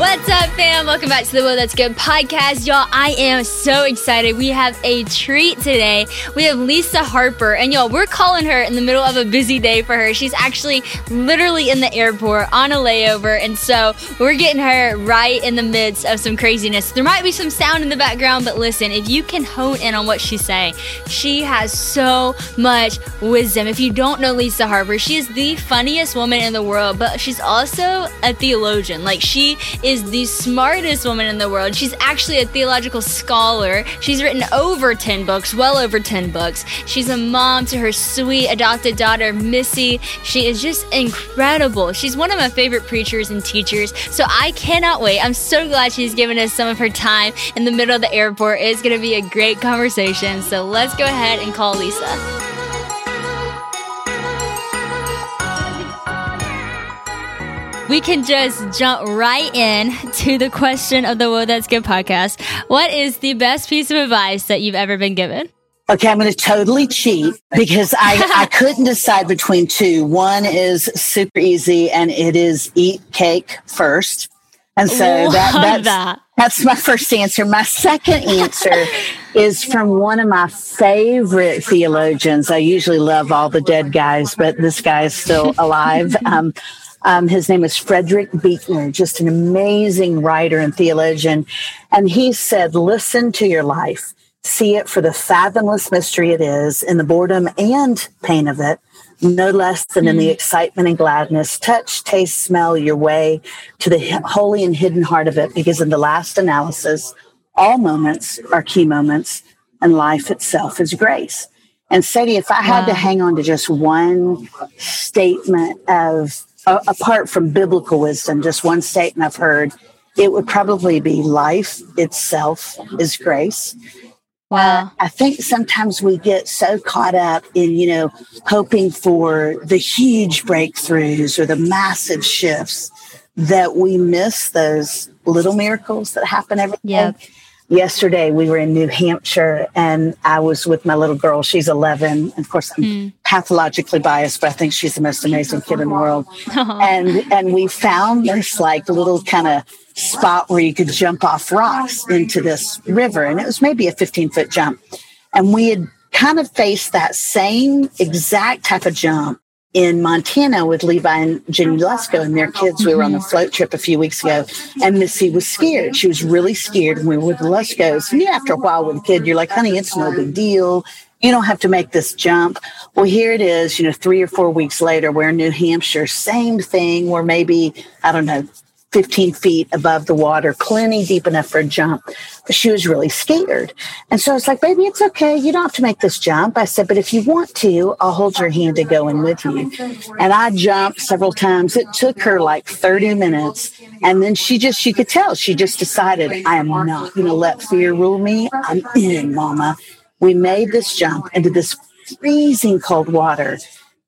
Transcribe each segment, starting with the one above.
What's up, fam? Welcome back to the Whoa That's Good podcast. Y'all, I am so excited. We have a treat today. We have Lisa Harper, and y'all, we're calling her in the middle of a busy day for her. She's actually literally in the airport on a layover, and so we're getting her right in the midst of some craziness. There might be some sound in the background, but listen, if you can hone in on what she's saying, she has so much wisdom. If you don't know Lisa Harper, she is the funniest woman in the world, but she's also a theologian. Like, she is the smartest woman in the world. She's actually a theological scholar. She's written over 10 books, well over 10 books. She's a mom to her sweet adopted daughter, Missy. She is just incredible. She's one of my favorite preachers and teachers. So I cannot wait. I'm so glad she's given us some of her time in the middle of the airport. It's going to be a great conversation. So let's go ahead and call Lisa. We can just jump right in to the question of the Whoa That's Good podcast. What is the best piece of advice that you've ever been given? Okay, I'm going to totally cheat because I, I couldn't decide between two. One is super easy and it is eat cake first. And so that, that's, that. that's my first answer. My second answer is from one of my favorite theologians. I usually love all the dead guys, but this guy is still alive. Um, um, his name is Frederick Buechner, just an amazing writer and theologian. And he said, listen to your life, see it for the fathomless mystery it is in the boredom and pain of it, no less than in the hmm. excitement and gladness. Touch, taste, smell your way to the holy and hidden heart of it, because in the last analysis, all moments are key moments and life itself is grace. And Sadie, if I had wow. to hang on to just one statement of uh, apart from biblical wisdom, just one statement I've heard, it would probably be life itself is grace. Wow. Uh, I think sometimes we get so caught up in, you know, hoping for the huge breakthroughs or the massive shifts that we miss those little miracles that happen every every day. Yesterday we were in New Hampshire and I was with my little girl. She's 11. Of course, I'm mm. pathologically biased, but I think she's the most amazing kid in the world. And, and we found this like little kind of spot where you could jump off rocks into this river. And it was maybe a 15 foot jump. And we had kind of faced that same exact type of jump in Montana with Levi and Jenny Lusko and their kids. We were on a float trip a few weeks ago, and Missy was scared. She was really scared. And we were with the Luskos. And after a while with a kid, you're like, honey, it's no big deal. You don't have to make this jump. Well, here it is, you know, three or four weeks later, we're in New Hampshire, same thing. We're maybe, I don't know, 15 feet above the water, plenty deep enough for a jump. But she was really scared. And so I was like, baby, it's okay. You don't have to make this jump. I said, but if you want to, I'll hold your hand to go in with you. And I jumped several times. It took her like 30 minutes. And then she just, you could tell, she just decided, I am not going to let fear rule me. I'm in, mama. We made this jump into this freezing cold water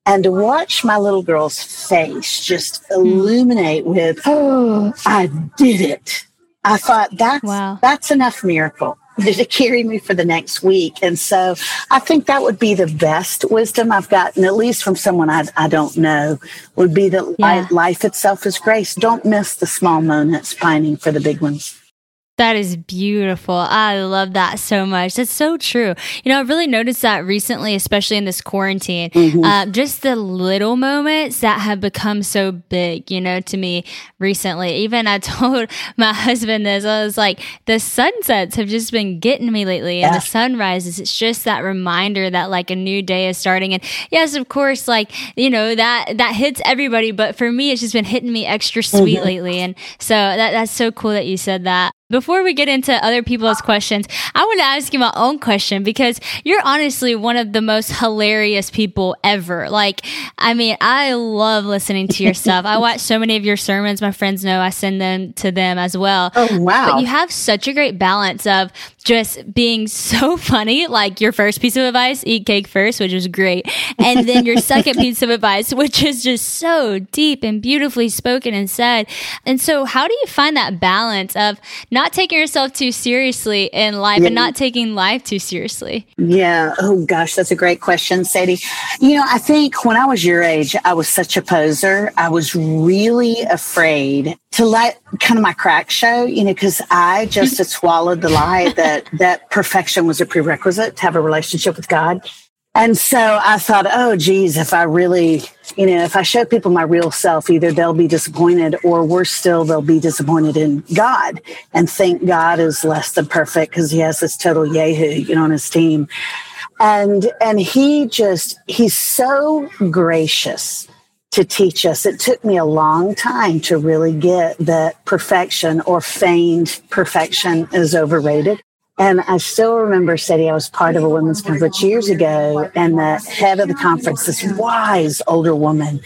and to watch my little girl's face just hmm. illuminate with, oh, I did it. I thought that's, wow. that's enough miracle to carry me for the next week. And so I think that would be the best wisdom I've gotten, at least from someone I, I don't know, would be that yeah. life itself is grace. Don't miss the small moments pining for the big ones. That is beautiful. I love that so much. That's so true. You know, I've really noticed that recently, especially in this quarantine, mm-hmm. uh, just the little moments that have become so big, you know, to me recently. Even I told my husband this, I was like, the sunsets have just been getting me lately yeah. and the sunrises. It's just that reminder that like a new day is starting. And yes, of course, like, you know, that, that hits everybody. But for me, it's just been hitting me extra sweet mm-hmm. lately. And so that, that's so cool that you said that. Before we get into other people's questions, I want to ask you my own question because you're honestly one of the most hilarious people ever. Like, I mean, I love listening to your stuff. I watch so many of your sermons. My friends know I send them to them as well. Oh, wow. But you have such a great balance of just being so funny. Like your first piece of advice, eat cake first, which was great. And then your second piece of advice, which is just so deep and beautifully spoken and said. And so how do you find that balance of not not taking yourself too seriously in life yeah. and not taking life too seriously? Yeah. Oh, gosh, that's a great question, Sadie. You know, I think when I was your age, I was such a poser. I was really afraid to let kind of my crack show, you know, because I just had swallowed the lie that that perfection was a prerequisite to have a relationship with God. And so I thought, oh, geez, if I really, you know, if I show people my real self, either they'll be disappointed or worse still, they'll be disappointed in God and think God is less than perfect because he has this total yahoo, you know, on his team. And, and he just, he's so gracious to teach us. It took me a long time to really get that perfection or feigned perfection is overrated. And I still remember Sadie, I was part of a women's conference years ago, and the head of the conference, this wise older woman,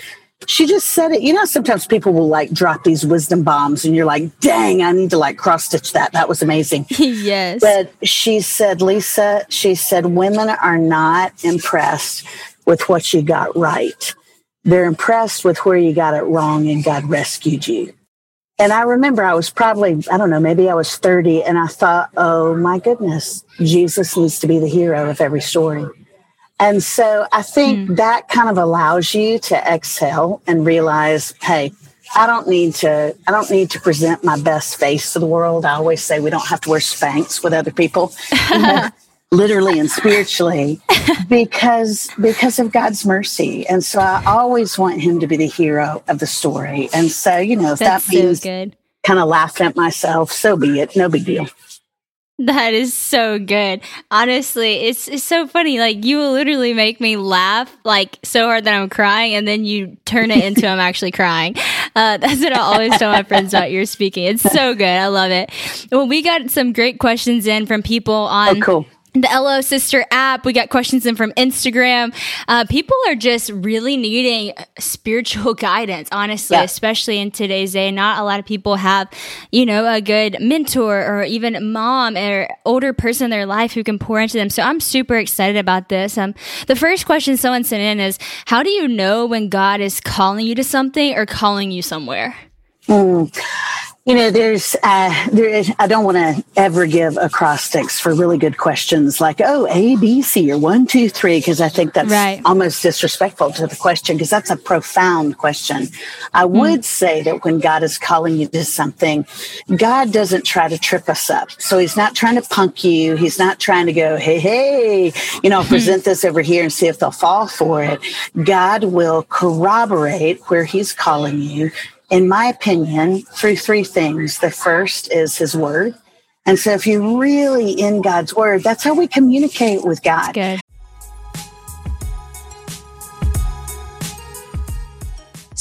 she just said it. You know, sometimes people will like drop these wisdom bombs, and you're like, dang, I need to like cross stitch that. That was amazing. yes. But she said, Lisa, she said, women are not impressed with what you got right. They're impressed with where you got it wrong, and God rescued you. And I remember I was probably, I don't know, maybe I was 30, and I thought, oh my goodness, Jesus needs to be the hero of every story. And so I think mm. that kind of allows you to exhale and realize, hey, I don't need to I don't need to present my best face to the world. I always say we don't have to wear Spanx with other people. literally and spiritually because because of God's mercy. And so I always want him to be the hero of the story. And so, you know, if That's that means so good. kind of laughing at myself, so be it. No big deal. That is so good. Honestly, it's it's so funny. Like you will literally make me laugh like so hard that I'm crying, and then you turn it into I'm actually crying. Uh, that's what I always tell my friends about your speaking. It's so good. I love it. Well, we got some great questions in from people on oh, cool the LO Sister app. We got questions in from Instagram. Uh, people are just really needing spiritual guidance, honestly, yeah. especially in today's day. Not a lot of people have, you know, a good mentor or even mom or older person in their life who can pour into them. So I'm super excited about this. Um, the first question someone sent in is, how do you know when God is calling you to something or calling you somewhere? Mm. You know, there's, uh, there is, I don't want to ever give acrostics for really good questions like, oh, A, B, C, or one, two, three, because I think that's right. almost disrespectful to the question because that's a profound question. I mm. would say that when God is calling you to something, God doesn't try to trip us up. So he's not trying to punk you. He's not trying to go, hey, hey, you know, present this over here and see if they'll fall for it. God will corroborate where he's calling you in my opinion, through three things. The first is his word. And so if you're really in God's word, that's how we communicate with God.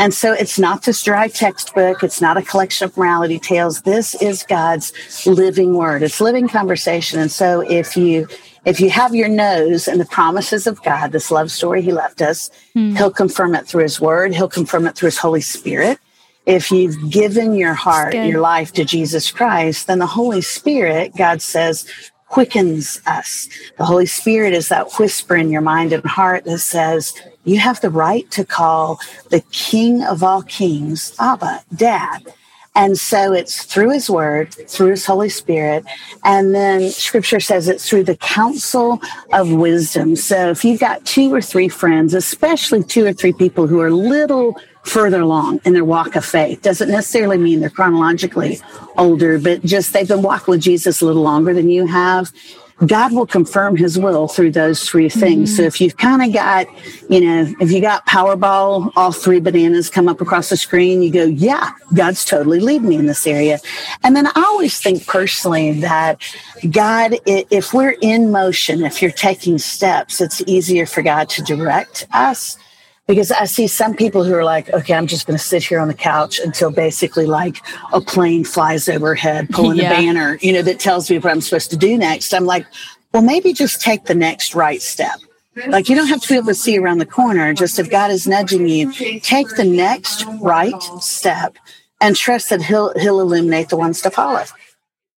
And so it's not this dry textbook. It's not a collection of morality tales. This is God's living word. It's living conversation. And so if you if you have your nose in the promises of God, this love story he left us, hmm. he'll confirm it through his word. He'll confirm it through his Holy Spirit. If you've given your heart, your life to Jesus Christ, then the Holy Spirit, God says, quickens us. The Holy Spirit is that whisper in your mind and heart that says, you have the right to call the King of all kings Abba, Dad. And so it's through his word, through his Holy Spirit. And then scripture says it's through the counsel of wisdom. So if you've got two or three friends, especially two or three people who are a little further along in their walk of faith, doesn't necessarily mean they're chronologically older, but just they've been walking with Jesus a little longer than you have. God will confirm his will through those three things. Mm-hmm. So if you've kind of got, you know, if you got Powerball, all three bananas come up across the screen, you go, yeah, God's totally leading me in this area. And then I always think personally that God, if we're in motion, if you're taking steps, it's easier for God to direct us because I see some people who are like, okay, I'm just going to sit here on the couch until basically like a plane flies overhead, pulling yeah. a banner, you know, that tells me what I'm supposed to do next. I'm like, well, maybe just take the next right step. Like you don't have to be able to see around the corner. Just if God is nudging you, take the next right step and trust that He'll He'll illuminate the ones to follow.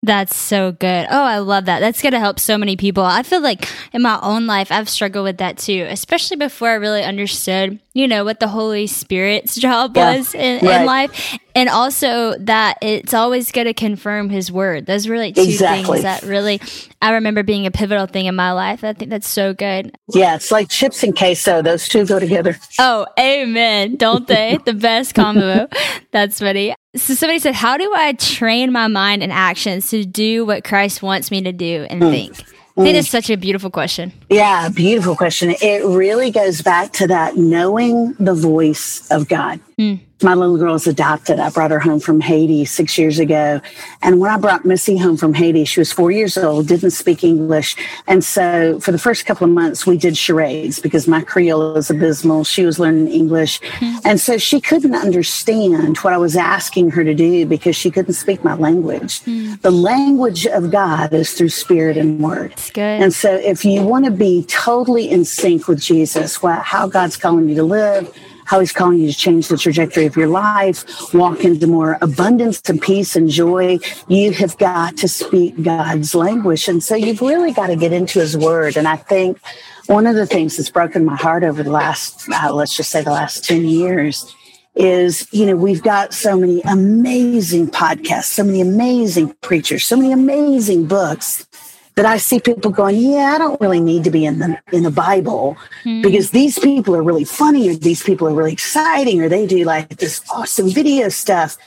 That's so good. Oh, I love that. That's going to help so many people. I feel like in my own life, I've struggled with that too, especially before I really understood, you know, what the Holy Spirit's job yeah, was in, right. in, life. And also that it's always going to confirm his word. Those really two exactly. things that really, I remember being a pivotal thing in my life. I think that's so good. Yeah, it's like chips and queso. Those two go together. Oh, amen. Don't they? the best combo. That's funny. So somebody said, "How do I train my mind and actions to do what Christ wants me to do and mm. think?" Mm. It is such a beautiful question. Yeah, beautiful question. It really goes back to that knowing the voice of God. Mm my little girl is adopted. I brought her home from Haiti six years ago. And when I brought Missy home from Haiti, she was four years old, didn't speak English. And so for the first couple of months, we did charades because my Creole is abysmal. She was learning English. Mm-hmm. And so she couldn't understand what I was asking her to do because she couldn't speak my language. Mm-hmm. The language of God is through spirit and word. And so if you want to be totally in sync with Jesus, what, how God's calling you to live, how he's calling you to change the trajectory of your life, walk into more abundance and peace and joy. You have got to speak God's language. And so you've really got to get into his word. And I think one of the things that's broken my heart over the last, uh, let's just say the last 10 years is, you know, we've got so many amazing podcasts, so many amazing preachers, so many amazing books that I see people going, yeah, I don't really need to be in the in the Bible mm. because these people are really funny or these people are really exciting or they do like this awesome video stuff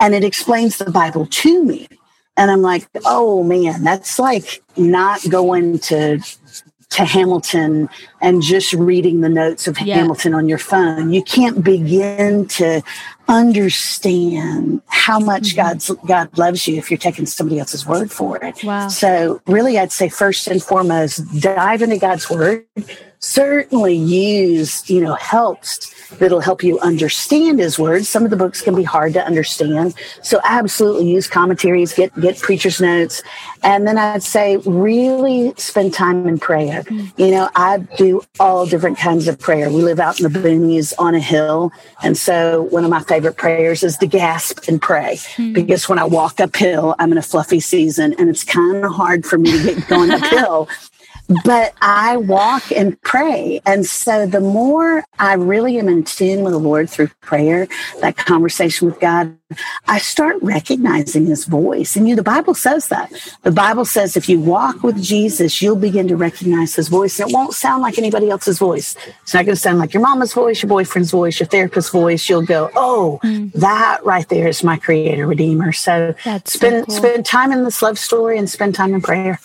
and it explains the Bible to me. And I'm like, oh man, that's like not going to to Hamilton and just reading the notes of yeah. Hamilton on your phone. You can't begin to understand how much mm-hmm. God's God loves you if you're taking somebody else's word for it. Wow. So really I'd say first and foremost, dive into God's word. Certainly use, you know, helps that'll help you understand his words. Some of the books can be hard to understand. So absolutely use commentaries, get get preacher's notes. And then I'd say really spend time in prayer. You know, I do all different kinds of prayer. We live out in the boonies on a hill. And so one of my favorite prayers is to gasp and pray. Mm. Because when I walk uphill, I'm in a fluffy season and it's kind of hard for me to get going uphill but I walk and pray. And so the more I really am in tune with the Lord through prayer, that conversation with God, I start recognizing his voice. And you, the Bible says that. The Bible says if you walk with Jesus, you'll begin to recognize his voice. And it won't sound like anybody else's voice. It's not going to sound like your mama's voice, your boyfriend's voice, your therapist's voice. You'll go, oh, mm. that right there is my creator, redeemer. So That's spend, so cool. spend time in this love story and spend time in prayer.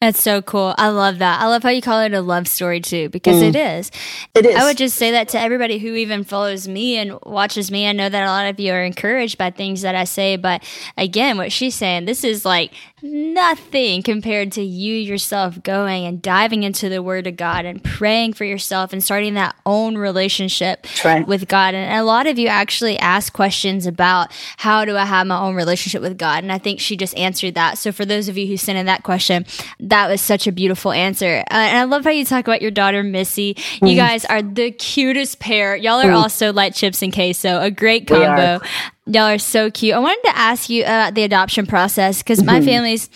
That's so cool. I love that. I love how you call it a love story too, because mm. it is. It is. I would just say that to everybody who even follows me and watches me. I know that a lot of you are encouraged by things that I say, but again, what she's saying, this is like nothing compared to you yourself going and diving into the Word of God and praying for yourself and starting that own relationship right. with God. And a lot of you actually ask questions about how do I have my own relationship with God? And I think she just answered that. So for those of you who sent in that question, that was such a beautiful answer. Uh, and I love how you talk about your daughter, Missy. Mm. You guys are the cutest pair. Y'all are mm. also light chips and queso, a great combo. Y'all are so cute. I wanted to ask you about the adoption process because my mm-hmm. family's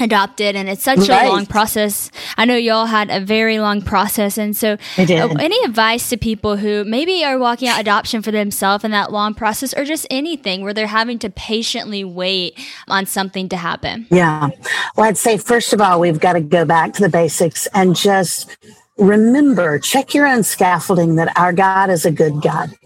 adopted and it's such right. a long process. I know y'all had a very long process and so uh, any advice to people who maybe are walking out adoption for themselves in that long process or just anything where they're having to patiently wait on something to happen? Yeah. Well, I'd say first of all we've got to go back to the basics and just remember check your own scaffolding that our God is a good God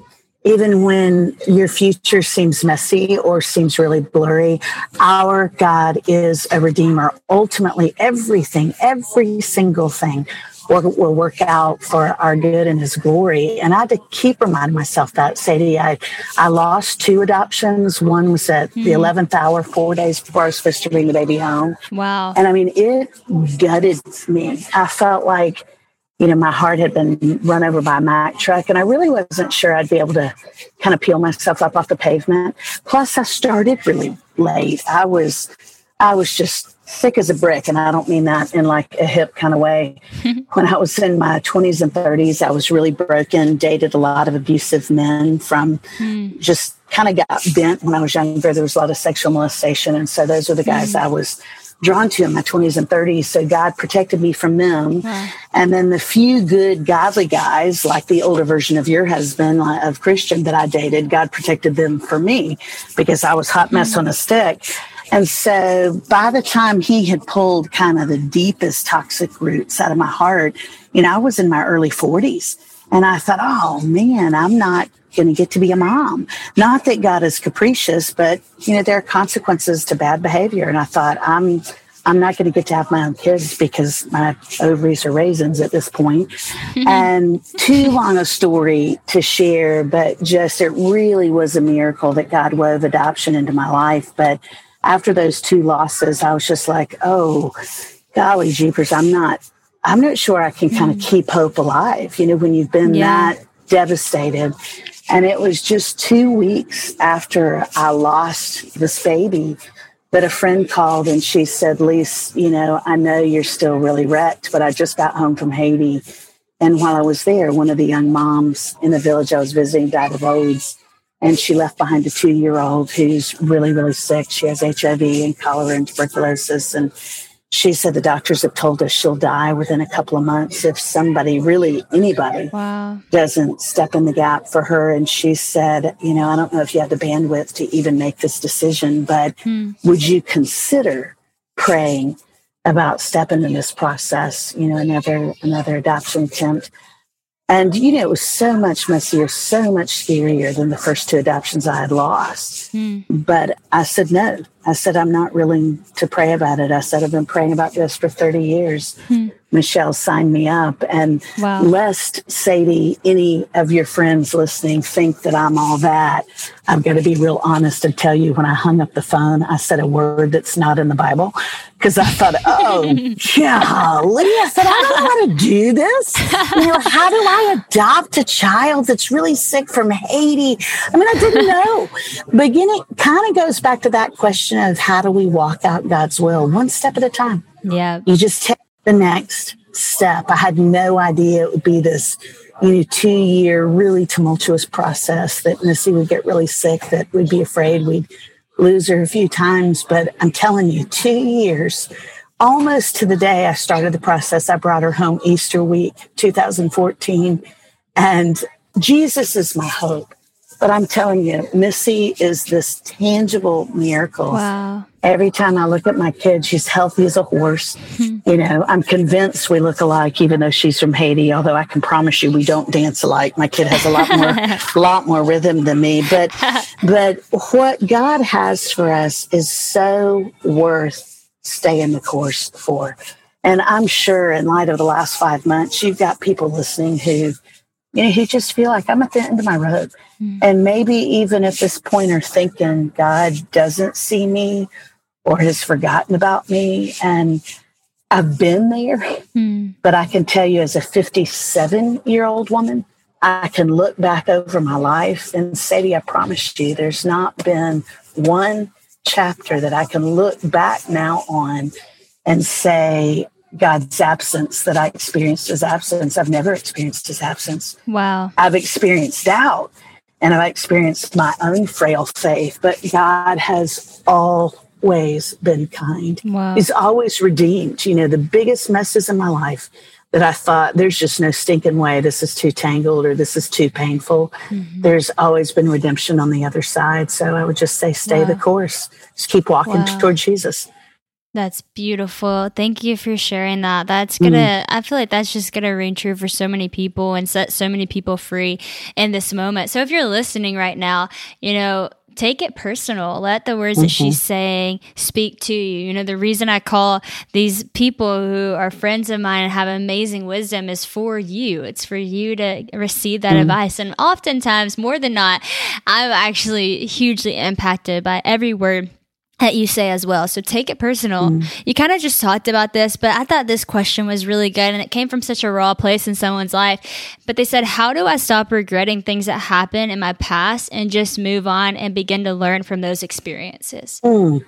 even when your future seems messy or seems really blurry, our God is a redeemer. Ultimately, everything, every single thing will, will work out for our good and his glory. And I had to keep reminding myself that, Sadie, I, I lost two adoptions. One was at mm-hmm. the 11th hour, four days before I was supposed to bring the baby home. Wow. And I mean, it gutted me. I felt like, you know, my heart had been run over by a Mack truck, and I really wasn't sure I'd be able to kind of peel myself up off the pavement. Plus, I started really late. I was, I was just thick as a brick, and I don't mean that in like a hip kind of way. when I was in my 20s and 30s, I was really broken, dated a lot of abusive men from mm. just kind of got bent when I was younger. There was a lot of sexual molestation, and so those were the guys mm. I was drawn to in my 20s and 30s. So God protected me from them. And then the few good, godly guys, like the older version of your husband, of Christian that I dated, God protected them for me because I was hot mess mm-hmm. on a stick. And so by the time he had pulled kind of the deepest toxic roots out of my heart, you know, I was in my early 40s. And I thought, oh man, I'm not going to get to be a mom. Not that God is capricious, but you know there are consequences to bad behavior. And I thought I'm I'm not going to get to have my own kids because my ovaries are raisins at this point. and too long a story to share, but just it really was a miracle that God wove adoption into my life. But after those two losses, I was just like, oh, golly jeepers, I'm not, I'm not sure I can kind of mm. keep hope alive. You know, when you've been yeah. that devastated. And it was just two weeks after I lost this baby that a friend called and she said, Lise, you know, I know you're still really wrecked, but I just got home from Haiti. And while I was there, one of the young moms in the village I was visiting died of AIDS. And she left behind a two year old who's really, really sick. She has HIV and cholera and tuberculosis. And she said the doctors have told us she'll die within a couple of months if somebody, really anybody, wow. doesn't step in the gap for her. And she said, you know, I don't know if you have the bandwidth to even make this decision, but hmm. would you consider praying about stepping in this process? You know, another another adoption attempt. And, you know, it was so much messier, so much scarier than the first two adoptions I had lost. Hmm. But I said no. I said, I'm not willing to pray about it. I said, I've been praying about this for 30 years. Hmm. Michelle signed me up. And wow. lest Sadie, any of your friends listening think that I'm all that, I'm going to be real honest and tell you when I hung up the phone, I said a word that's not in the Bible because I thought, oh, golly. I said, I don't how to do this. You know, how do I adopt a child that's really sick from Haiti? I mean, I didn't know. Beginning kind of goes back to that question question of how do we walk out God's will one step at a time. Yeah. You just take the next step. I had no idea it would be this, you know, two year, really tumultuous process that Missy would get really sick, that we'd be afraid we'd lose her a few times. But I'm telling you, two years, almost to the day I started the process, I brought her home Easter week, 2014. And Jesus is my hope. But I'm telling you, Missy is this tangible miracle. Wow. Every time I look at my kid, she's healthy as a horse. Mm-hmm. You know, I'm convinced we look alike, even though she's from Haiti. Although I can promise you, we don't dance alike. My kid has a lot more, lot more rhythm than me. But, but what God has for us is so worth staying the course for. And I'm sure, in light of the last five months, you've got people listening who you know, who just feel like I'm at the end of my rope. Mm. And maybe even at this point are thinking God doesn't see me or has forgotten about me. And I've been there, mm. but I can tell you as a 57 year old woman, I can look back over my life and say I promise you, there's not been one chapter that I can look back now on and say, God's absence that I experienced his absence. I've never experienced his absence. Wow. I've experienced doubt and I've experienced my own frail faith, but God has always been kind. Wow. He's always redeemed. You know, the biggest messes in my life that I thought there's just no stinking way this is too tangled or this is too painful. Mm-hmm. There's always been redemption on the other side. So I would just say, stay wow. the course. Just keep walking wow. toward Jesus. That's beautiful. Thank you for sharing that. That's gonna, mm. I feel like that's just gonna ring true for so many people and set so many people free in this moment. So if you're listening right now, you know, take it personal. Let the words mm-hmm. that she's mm-hmm. saying speak to you. You know, the reason I call these people who are friends of mine and have amazing wisdom is for you. It's for you to receive that mm-hmm. advice. And oftentimes, more than not, I'm actually hugely impacted by every word that you say as well. So take it personal. Mm. You kind of just talked about this, but I thought this question was really good and it came from such a raw place in someone's life. But they said, How do I stop regretting things that happened in my past and just move on and begin to learn from those experiences? Mm.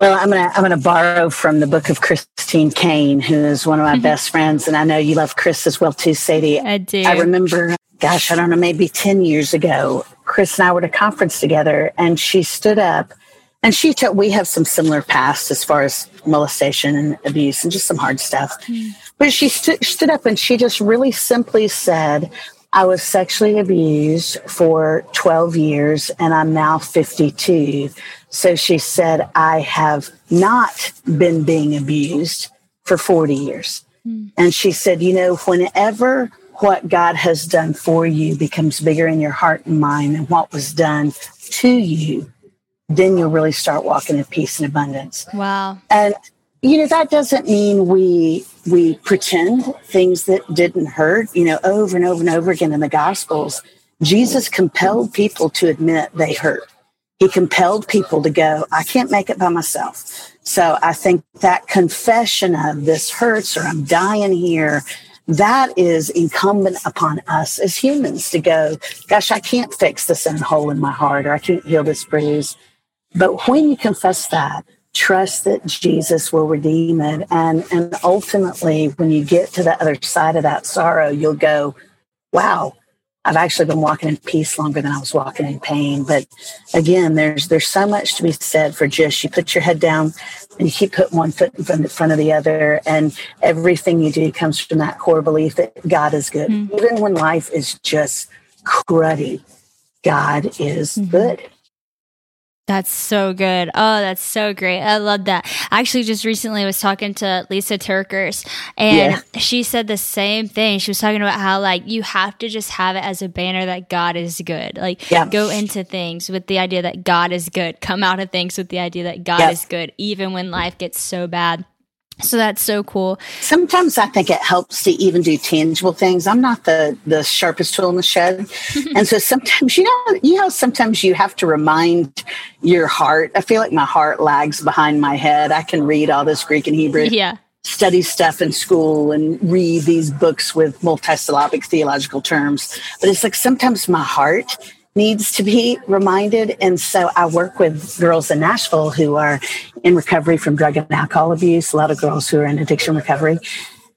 Well, I'm gonna I'm gonna borrow from the book of Christine Caine, who is one of my mm-hmm. best friends, and I know you love Chris as well too, Sadie. I do. I remember, gosh, I don't know, maybe ten years ago, Chris and I were at a conference together, and she stood up and she told we have some similar past as far as molestation and abuse and just some hard stuff. Mm. But she st- stood up and she just really simply said, I was sexually abused for 12 years and I'm now 52. So she said, I have not been being abused for 40 years. Mm. And she said, you know, whenever what God has done for you becomes bigger in your heart and mind than what was done to you, then you'll really start walking in peace and abundance. Wow. And you know that doesn't mean we we pretend things that didn't hurt you know over and over and over again in the gospels jesus compelled people to admit they hurt he compelled people to go i can't make it by myself so i think that confession of this hurts or i'm dying here that is incumbent upon us as humans to go gosh i can't fix this in hole in my heart or i can't heal this bruise but when you confess that trust that Jesus will redeem it. And, and ultimately, when you get to the other side of that sorrow, you'll go, wow, I've actually been walking in peace longer than I was walking in pain. But again, there's there's so much to be said for just you put your head down and you keep putting one foot in front, of the other, and everything you do comes from that core belief that God is good, mm-hmm. even when life is just cruddy. God is mm-hmm. good. That's so good. Oh, that's so great. I love that. I actually just recently I was talking to Lisa TerKeurst and yeah. she said the same thing. She was talking about how like you have to just have it as a banner that God is good. Like yeah. go into things with the idea that God is good. Come out of things with the idea that God yeah. is good even when life gets so bad. So that's so cool. Sometimes I think it helps to even do tangible things. I'm not the the sharpest tool in the shed, and so sometimes you know you know sometimes you have to remind your heart. I feel like my heart lags behind my head. I can read all this Greek and Hebrew. Yeah. Study stuff in school and read these books with multisyllabic theological terms. But it's like sometimes my heart needs to be reminded. And so I work with girls in Nashville who are in recovery from drug and alcohol abuse, a lot of girls who are in addiction recovery.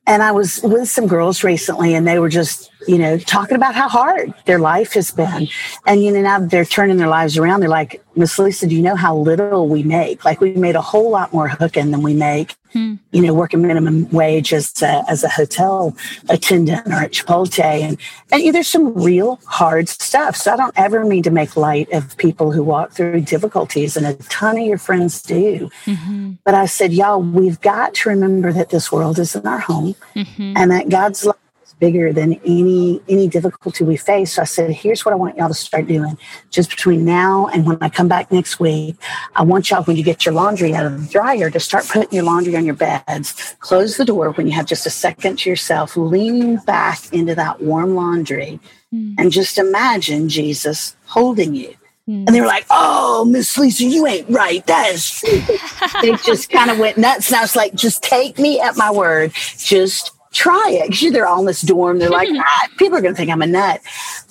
And I was with some girls recently and they were just, you know, talking about how hard their life has been. And, you know, now they're turning their lives around. They're like, Miss Lisa, do you know how little we make? Like we made a whole lot more hooking than we make hmm. you know, working minimum wage as a, as a hotel attendant or at Chipotle. And, and you know, there's some real hard stuff. So I don't ever mean to make light of people who walk through difficulties, and a ton of your friends do. Mm-hmm. But I said, y'all, we've got to remember that this world isn't our home mm-hmm. and that God's love bigger than any any difficulty we face. So I said, here's what I want y'all to start doing. Just between now and when I come back next week, I want y'all when you get your laundry out of the dryer to start putting your laundry on your beds. Close the door when you have just a second to yourself, lean back into that warm laundry mm. and just imagine Jesus holding you. Mm. And they were like, "Oh, Miss Lisa, you ain't right. That is." they just kind of went nuts, and I was like, "Just take me at my word. Just try it because they're all in this dorm. They're like, ah, people are going to think I'm a nut.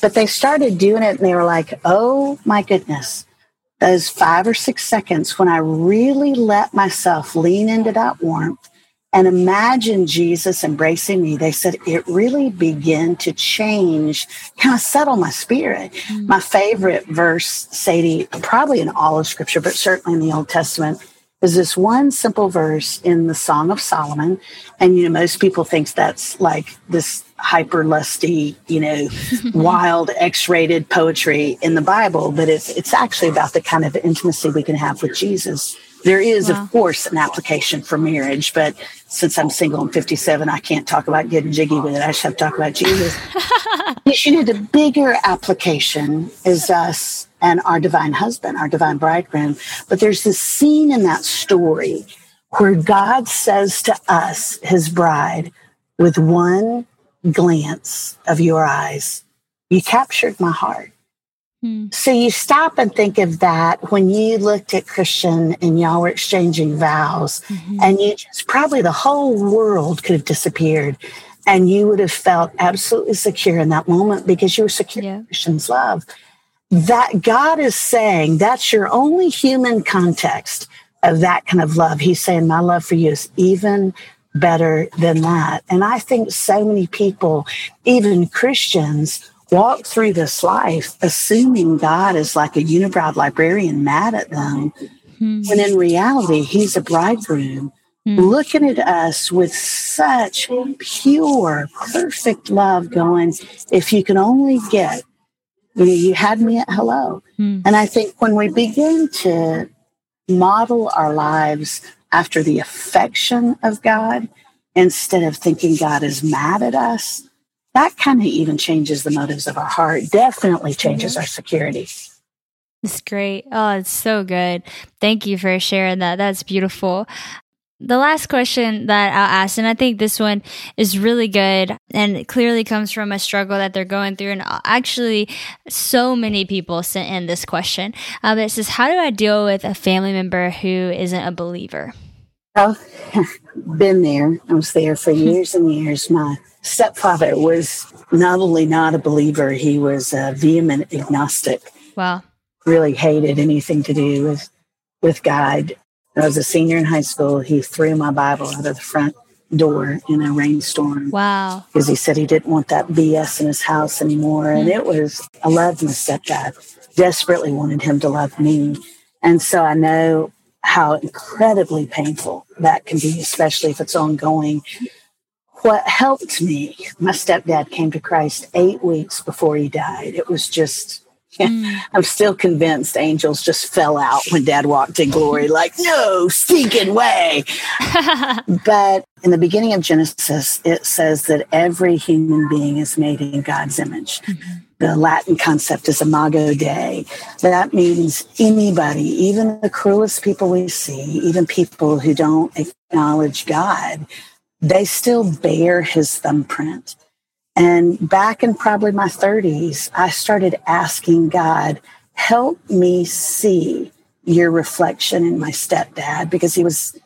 But they started doing it and they were like, oh my goodness, those five or six seconds when I really let myself lean into that warmth and imagine Jesus embracing me, they said it really began to change, kind of settle my spirit. Mm-hmm. My favorite verse, Sadie, probably in all of scripture, but certainly in the Old Testament, is this one simple verse in the Song of Solomon. And, you know, most people think that's like this hyper lusty, you know, wild X rated poetry in the Bible, but it's, it's actually about the kind of intimacy we can have with Jesus. There is, wow. of course, an application for marriage, but since I'm single and 57, I can't talk about getting jiggy with it. I just have to talk about Jesus. you know, the bigger application is us and our divine husband, our divine bridegroom. But there's this scene in that story where God says to us, his bride, with one glance of your eyes, you captured my heart. Hmm. So you stop and think of that when you looked at Christian and y'all were exchanging vows, mm-hmm. and you just probably the whole world could have disappeared, and you would have felt absolutely secure in that moment because you were secure yeah. in Christian's love that God is saying that's your only human context of that kind of love. He's saying, My love for you is even better than that. And I think so many people, even Christians, walk through this life assuming God is like a unibrowed librarian mad at them. Mm-hmm. When in reality, he's a bridegroom mm-hmm. looking at us with such pure, perfect love going, if you can only get you, know, you had me at hello. Mm. And I think when we begin to model our lives after the affection of God, instead of thinking God is mad at us, that kind of even changes the motives of our heart, definitely changes our security. It's great. Oh, it's so good. Thank you for sharing that. That's beautiful. The last question that I'll ask, and I think this one is really good and it clearly comes from a struggle that they're going through. And actually, so many people sent in this question. Um, it says, How do I deal with a family member who isn't a believer? Well, been there. I was there for years and years. My stepfather was not only not a believer, he was a vehement agnostic. Wow. Really hated anything to do with, with God. I was a senior in high school. He threw my Bible out of the front door in a rainstorm. Wow. Because he said he didn't want that BS in his house anymore. Mm. And it was, I loved my stepdad, desperately wanted him to love me. And so I know how incredibly painful that can be, especially if it's ongoing. What helped me, my stepdad came to Christ eight weeks before he died. It was just, mm. I'm still convinced angels just fell out when dad walked in glory, like, no stinking way. but in the beginning of Genesis, it says that every human being is made in God's image. Mm-hmm the Latin concept is imago Dei. That means anybody, even the cruelest people we see, even people who don't acknowledge God, they still bear his thumbprint. And back in probably my 30s, I started asking God, help me see your reflection in my stepdad because he was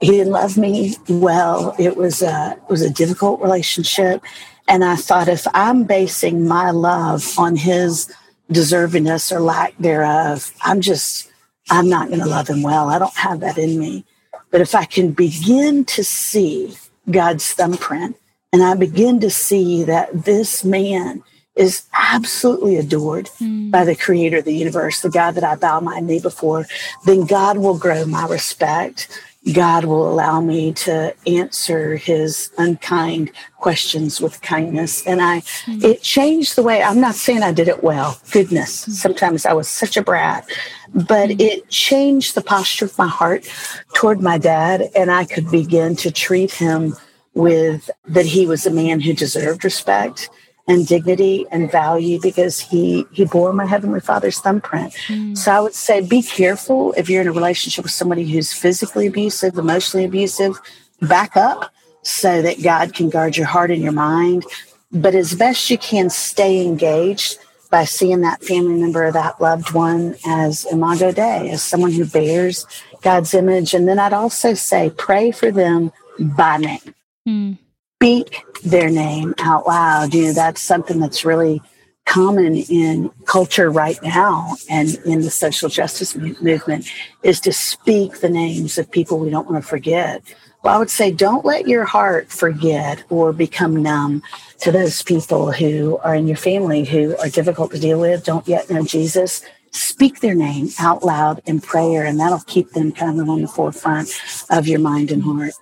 he didn't love me well. It was a it was a difficult relationship. And I thought, if I'm basing my love on his deservingness or lack thereof, I'm just, I'm not going to love him well. I don't have that in me. But if I can begin to see God's thumbprint and I begin to see that this man is absolutely adored mm. by the creator of the universe, the God that I bow my knee before, then God will grow my respect God will allow me to answer his unkind questions with kindness. And I, mm-hmm. it changed the way, I'm not saying I did it well. Goodness. Mm-hmm. Sometimes I was such a brat, but mm-hmm. it changed the posture of my heart toward my dad. And I could begin to treat him with that he was a man who deserved respect and dignity and value because he he bore my heavenly father's thumbprint. Mm. So I would say be careful if you're in a relationship with somebody who's physically abusive, emotionally abusive, back up so that God can guard your heart and your mind. But as best you can stay engaged by seeing that family member or that loved one as imago Dei, as someone who bears God's image. And then I'd also say pray for them by name. Mm speak their name out loud. You know, that's something that's really common in culture right now and in the social justice movement is to speak the names of people we don't want to forget. Well, I would say don't let your heart forget or become numb to those people who are in your family who are difficult to deal with, don't yet know Jesus. Speak their name out loud in prayer, and that'll keep them kind of on the forefront of your mind and heart.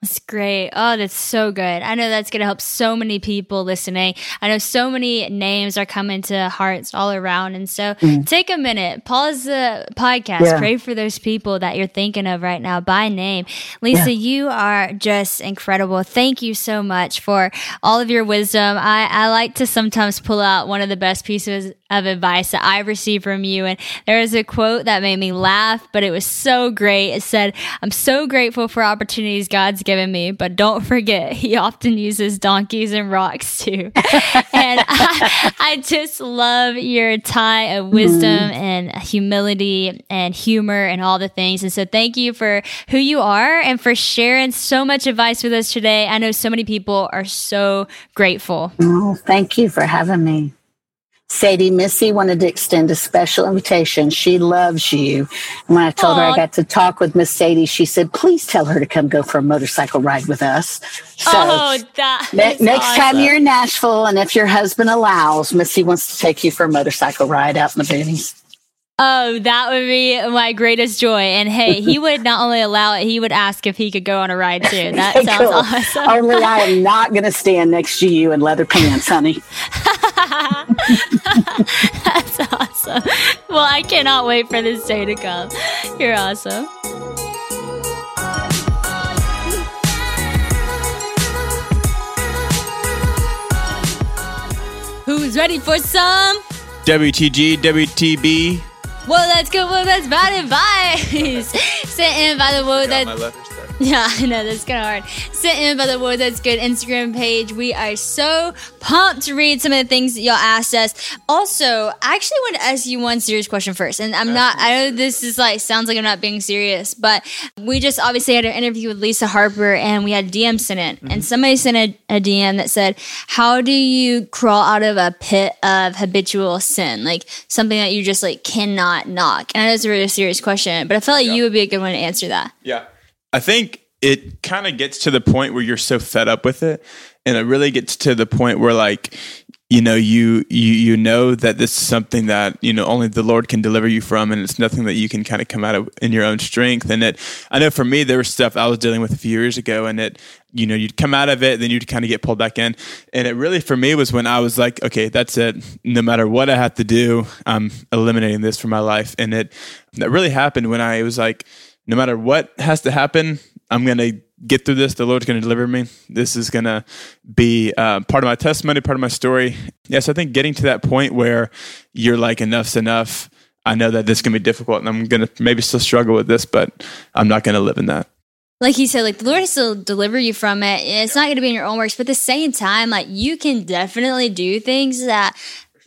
That's great. Oh, that's so good. I know that's going to help so many people listening. I know so many names are coming to hearts all around. And so mm. take a minute, pause the podcast, yeah. pray for those people that you're thinking of right now by name. Lisa, yeah. you are just incredible. Thank you so much for all of your wisdom. I, I like to sometimes pull out one of the best pieces of advice that I've received from you. And there was a quote that made me laugh, but it was so great. It said, I'm so grateful for opportunities God's given me, but don't forget, He often uses donkeys and rocks too. and I, I, just love your tie of wisdom mm. and humility and humor and all the things. And so thank you for who you are and for sharing so much advice with us today. I know so many people are so grateful. Oh, thank you for having me. Sadie Missy wanted to extend a special invitation. She loves you. And when I told Aww. her I got to talk with Miss Sadie, she said, please tell her to come go for a motorcycle ride with us. So oh, that ne- next awesome. time you're in Nashville, and if your husband allows, Missy wants to take you for a motorcycle ride out in the boonies. Oh, that would be my greatest joy. And hey, he would not only allow it, he would ask if he could go on a ride too. That sounds cool. awesome. Only I am not going to stand next to you in leather pants, honey. That's awesome. Well, I cannot wait for this day to come. You're awesome. Who's ready for some? WTG, WTB. Well, that's good. Well, that's bad advice. Sent in by the Whoa, that's. Yeah, I know that's kind of hard. Sent in by the Whoa, that's good Instagram page. We are so pumped to read some of the things that y'all asked us. Also, I actually want to ask you one serious question first, and I'm not. I know this is like sounds like I'm not being serious, but we just obviously had an interview with Lisa Harper, and we had DM sent in, mm-hmm. and somebody sent a, a DM that said, "How do you crawl out of a pit of habitual sin, like something that you just like cannot knock?" And I know it's a really serious question, but I felt like yeah. you would be a good one to answer that. Yeah. I think it kind of gets to the point where you're so fed up with it and it really gets to the point where like you know you you you know that this is something that you know only the lord can deliver you from and it's nothing that you can kind of come out of in your own strength. And it i know for me there was stuff i was dealing with a few years ago and it you know you'd come out of it then you'd kind of get pulled back in. And it really for me was when i was like okay that's it. No matter what i have to do i'm eliminating this from my life. And it that really happened when i was like no matter what has to happen, I'm going to get through this. The Lord's going to deliver me. This is going to be uh, part of my testimony, part of my story. Yes, I think getting to that point where you're like, enough's enough. I know that this can be difficult and I'm going to maybe still struggle with this, but I'm not going to live in that. Like he said, like the Lord has to deliver you from it. It's not going to be in your own works, but at the same time, like you can definitely do things that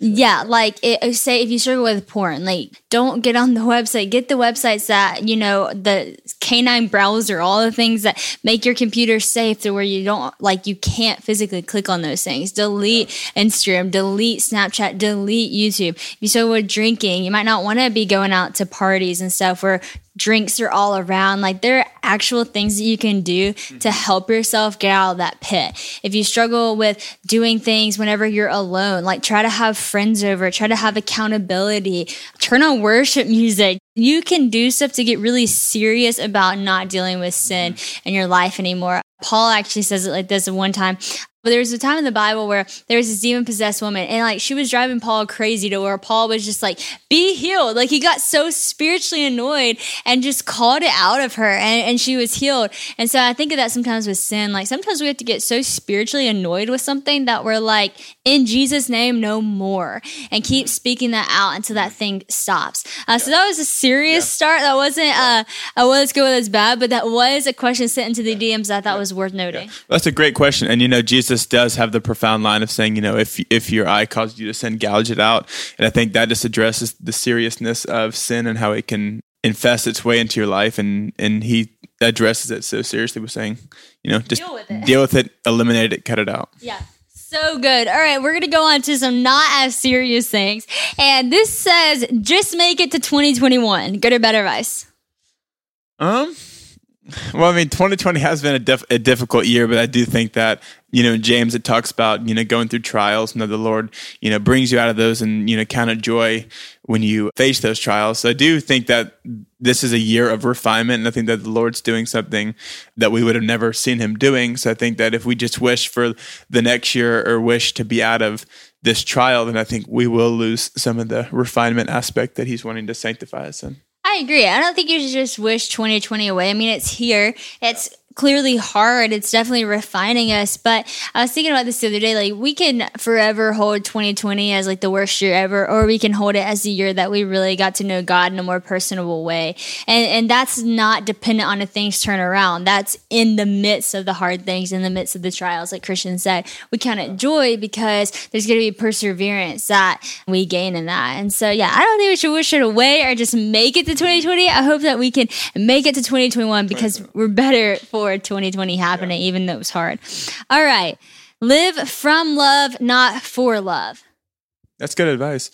yeah, like it, say if you struggle with porn, like don't get on the website. Get the websites that you know the canine browser, all the things that make your computer safe to where you don't like you can't physically click on those things. Delete Instagram, delete Snapchat, delete YouTube. If you struggle with drinking, you might not want to be going out to parties and stuff where drinks are all around. Like there are actual things that you can do to mm-hmm. help yourself get out of that pit. If you struggle with doing things whenever you're alone, like try to have friends over, try to have accountability, turn on worship music. You can do stuff to get really serious about not dealing with sin mm-hmm. in your life anymore. Paul actually says it like this one time. But there was a time in the Bible where there was this demon possessed woman, and like she was driving Paul crazy to where Paul was just like, be healed. Like he got so spiritually annoyed and just called it out of her, and, and she was healed. And so I think of that sometimes with sin. Like sometimes we have to get so spiritually annoyed with something that we're like, in Jesus' name, no more, and keep speaking that out until that thing stops. Uh, so that was a serious yeah. start. That wasn't uh, a well, let's go with this bad, but that was a question sent into the DMs that I thought was worth noting. Yeah. That's a great question. And you know, Jesus Jesus does have the profound line of saying, you know, if if your eye causes you to sin, gouge it out. And I think that just addresses the seriousness of sin and how it can infest its way into your life. And and he addresses it so seriously with saying, you know, just deal with it, deal with it eliminate it, cut it out. Yeah. So good. All right, we're going to go on to some not as serious things. And this says just make it to 2021. Good or bad advice? Um, well, I mean, 2020 has been a, dif- a difficult year, but I do think that you know, James, it talks about, you know, going through trials and that the Lord, you know, brings you out of those and, you know, count of joy when you face those trials. So I do think that this is a year of refinement. And I think that the Lord's doing something that we would have never seen him doing. So I think that if we just wish for the next year or wish to be out of this trial, then I think we will lose some of the refinement aspect that he's wanting to sanctify us in. I agree. I don't think you should just wish 2020 away. I mean, it's here. It's clearly hard. It's definitely refining us. But I was thinking about this the other day. Like we can forever hold 2020 as like the worst year ever, or we can hold it as the year that we really got to know God in a more personable way. And and that's not dependent on if things turn around. That's in the midst of the hard things, in the midst of the trials, like Christian said. We count it joy because there's gonna be perseverance that we gain in that. And so yeah, I don't think we should wish it away or just make it to 2020. I hope that we can make it to 2021 because we're better for forward 2020 happening, yeah. even though it was hard. All right. Live from love, not for love. That's good advice.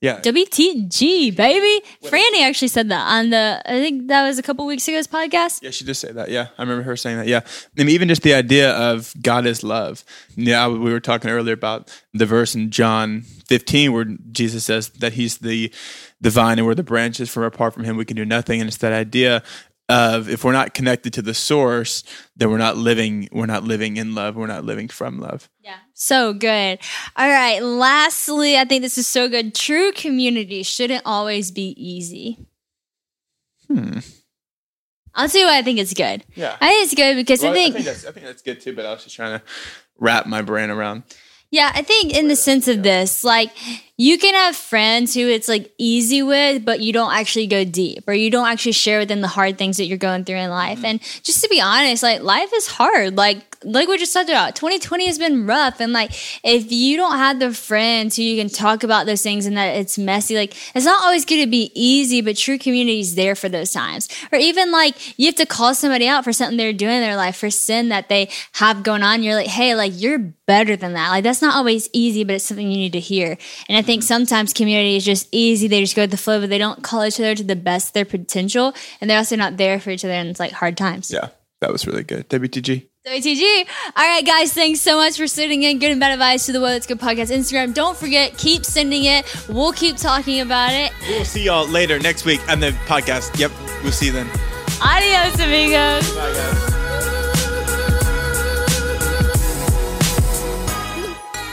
Yeah. WTG, baby. Franny actually said that on the, I think that was a couple weeks ago's podcast. Yeah, she did say that. Yeah. I remember her saying that. Yeah. And even just the idea of God is love. Yeah. We were talking earlier about the verse in John 15 where Jesus says that he's the, the vine and we're the branches from apart from him we can do nothing and it's that idea of if we're not connected to the source then we're not living we're not living in love we're not living from love. Yeah. So good. All right. Lastly i think this is so good. True community shouldn't always be easy. Hmm. I'll tell you why i think it's good. Yeah. I think it's good because well, I, think, I think that's i think that's good too but i was just trying to wrap my brain around. Yeah, I think in the sense of this, like you can have friends who it's like easy with, but you don't actually go deep or you don't actually share with them the hard things that you're going through in life. Mm-hmm. And just to be honest, like life is hard. Like like we just talked about, 2020 has been rough. And like, if you don't have the friends who you can talk about those things and that it's messy, like, it's not always going to be easy, but true community is there for those times. Or even like, you have to call somebody out for something they're doing in their life, for sin that they have going on. You're like, hey, like, you're better than that. Like, that's not always easy, but it's something you need to hear. And I think sometimes community is just easy. They just go with the flow, but they don't call each other to the best of their potential. And they're also not there for each other. And it's like hard times. Yeah. That was really good. WTG. WTG. All right, guys, thanks so much for sending in good and bad advice to the Whoa That's Good podcast Instagram. Don't forget, keep sending it. We'll keep talking about it. We'll see y'all later next week on the podcast. Yep, we'll see you then. Adios, amigos. Bye, guys.